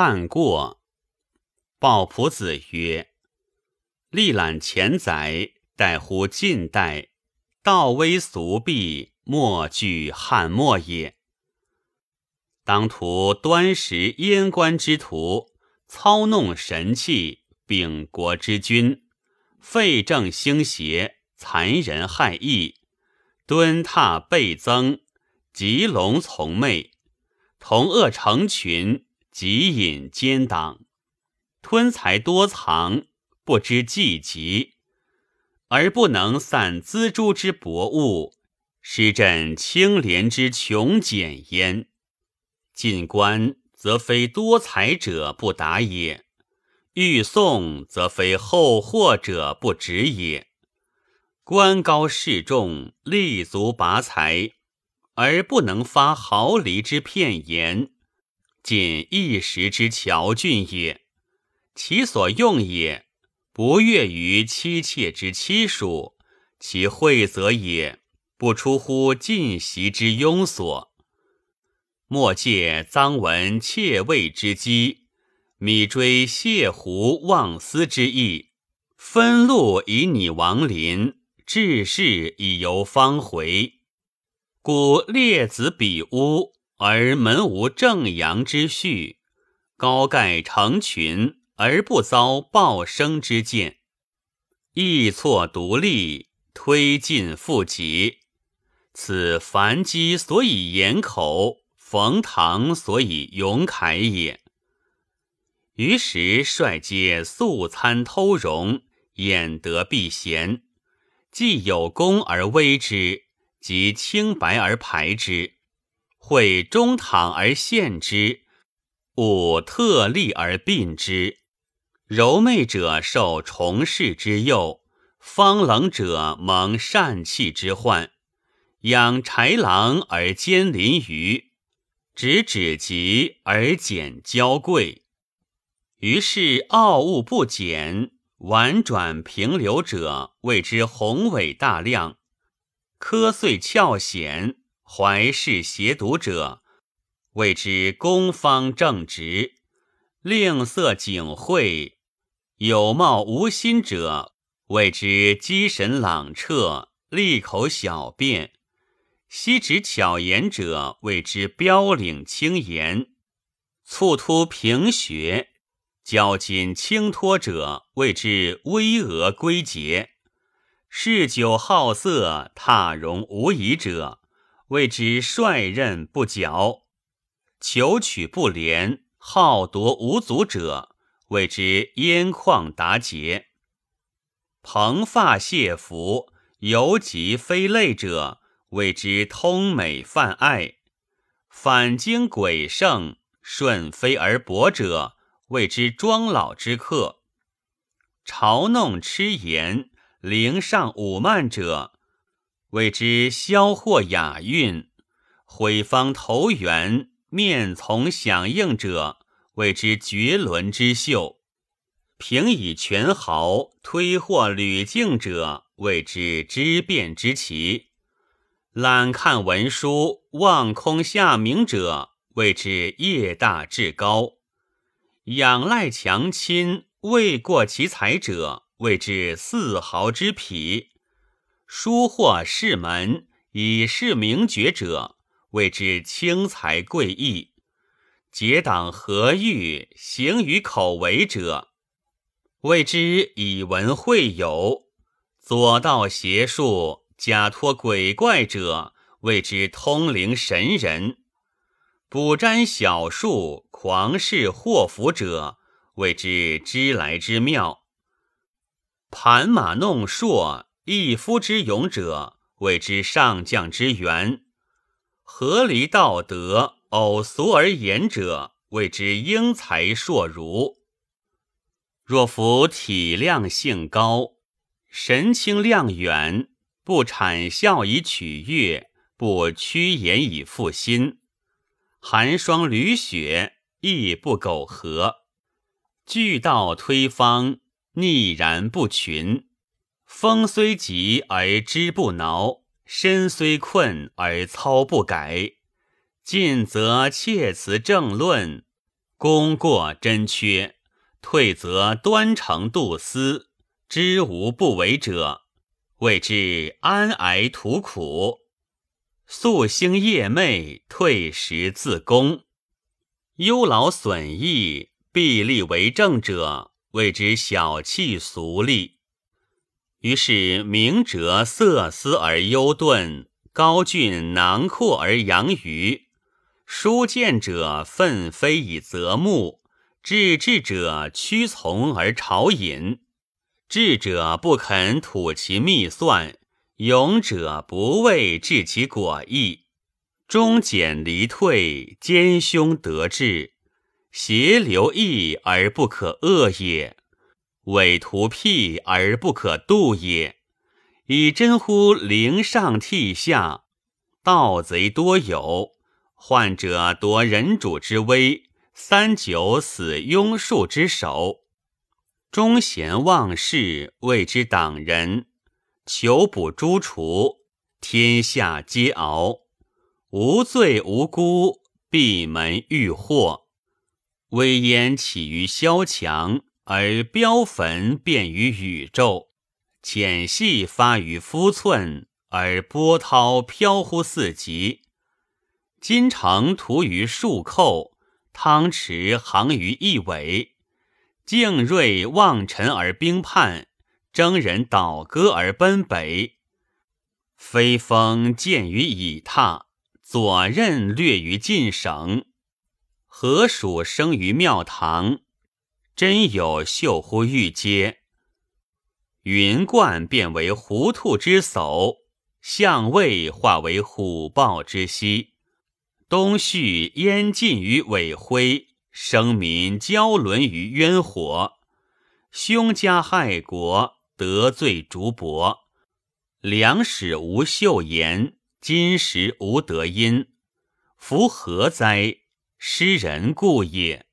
汉过。鲍仆子曰：“历览前载，待乎近代，道微俗弊，莫惧汉末也。当图端实阉官之徒，操弄神器，秉国之君，废政兴邪，残人害义，蹲踏倍增，吉龙从媚。”同恶成群，极隐奸党，吞财多藏，不知计极，而不能散锱铢之薄物，施朕清廉之穷俭焉。进官则非多财者不达也，欲送则非厚货者不值也。官高势重，立足拔财。而不能发毫厘之片言，仅一时之巧俊也。其所用也，不越于妻妾之妻属；其惠则也，不出乎尽席之庸所。莫借臧文窃位之机，米追谢胡忘私之意，分禄以拟亡邻，治世以游方回。故列子比屋，而门无正阳之序；高盖成群，而不遭暴生之见。易错独立，推进复己。此樊姬所以严口，冯唐所以勇凯也。于时率皆素餐偷容，掩得避嫌，既有功而威之。即清白而排之，会中堂而献之，吾特立而并之。柔媚者受崇事之诱，方冷者蒙善气之患。养豺狼而兼鳞鱼，执止疾而减娇贵。于是傲物不减，婉转平流者谓之宏伟大量。苛碎翘显，怀世邪毒者，谓之公方正直；吝啬警惠，有貌无心者，谓之机神朗彻；利口小辩，悉指巧言者，谓之标领轻言；促突平学，交襟轻脱者，谓之巍峨归节。嗜酒好色、踏荣无仪者，谓之率任不矫；求取不廉、好夺无足者，谓之烟旷达节；蓬发谢服、犹及非类者，谓之通美泛爱；反经诡圣、顺非而薄者，谓之庄老之客；嘲弄痴言。凌上五慢者，谓之萧或雅韵；毁方投缘，面从响应者，谓之绝伦之秀；平以权豪，推或屡敬者，谓之知变之奇；懒看文书，望空下明者，谓之业大志高；仰赖强亲，未过其才者。谓之四豪之匹，书获士门以示名爵者，谓之轻才贵义；结党合欲行于口为者，谓之以文会友；左道邪术假托鬼怪者，谓之通灵神人；卜占小术狂视祸福者，谓之知来之妙。盘马弄槊，一夫之勇者，谓之上将之源；合离道德，偶俗而言者，谓之英才硕儒。若夫体量性高，神清量远，不谄笑以取悦，不屈言以负心，寒霜履雪亦不苟合，俱道推方。逆然不群，风虽急而枝不挠，身虽困而操不改。进则切辞正论，功过真缺，退则端诚度思，知无不为者，谓之安癌图苦。夙兴夜寐，退时自宫，忧劳损益，必立为政者，谓之小气俗利。于是明哲色思而忧钝，高峻囊括而扬于。书见者奋飞以择木，智智者屈从而朝引。智者不肯吐其秘算，勇者不畏治其果意。忠简离退，奸凶得志，邪流溢而不可遏也，伪图辟而不可度也。以真乎灵上替下，盗贼多有。患者夺人主之威，三九死庸术之首。忠贤忘事，谓之党人。求捕诛除，天下皆熬。无罪无辜，闭门遇祸。威焉起于萧墙，而标坟遍于宇宙。浅细发于肤寸，而波涛飘忽四极。金城涂于树寇，汤池行于一尾。敬锐望尘而兵叛，征人倒戈而奔北。飞风见于以榻，左衽略于晋省。河鼠生于庙堂，真有秀乎玉阶。云冠变为狐兔之叟，象位化为虎豹之息。东旭燕尽于尾灰，生民交沦于渊火。凶家害国，得罪竹帛。良史无秀言，金石无德音。夫何哉？诗人故也。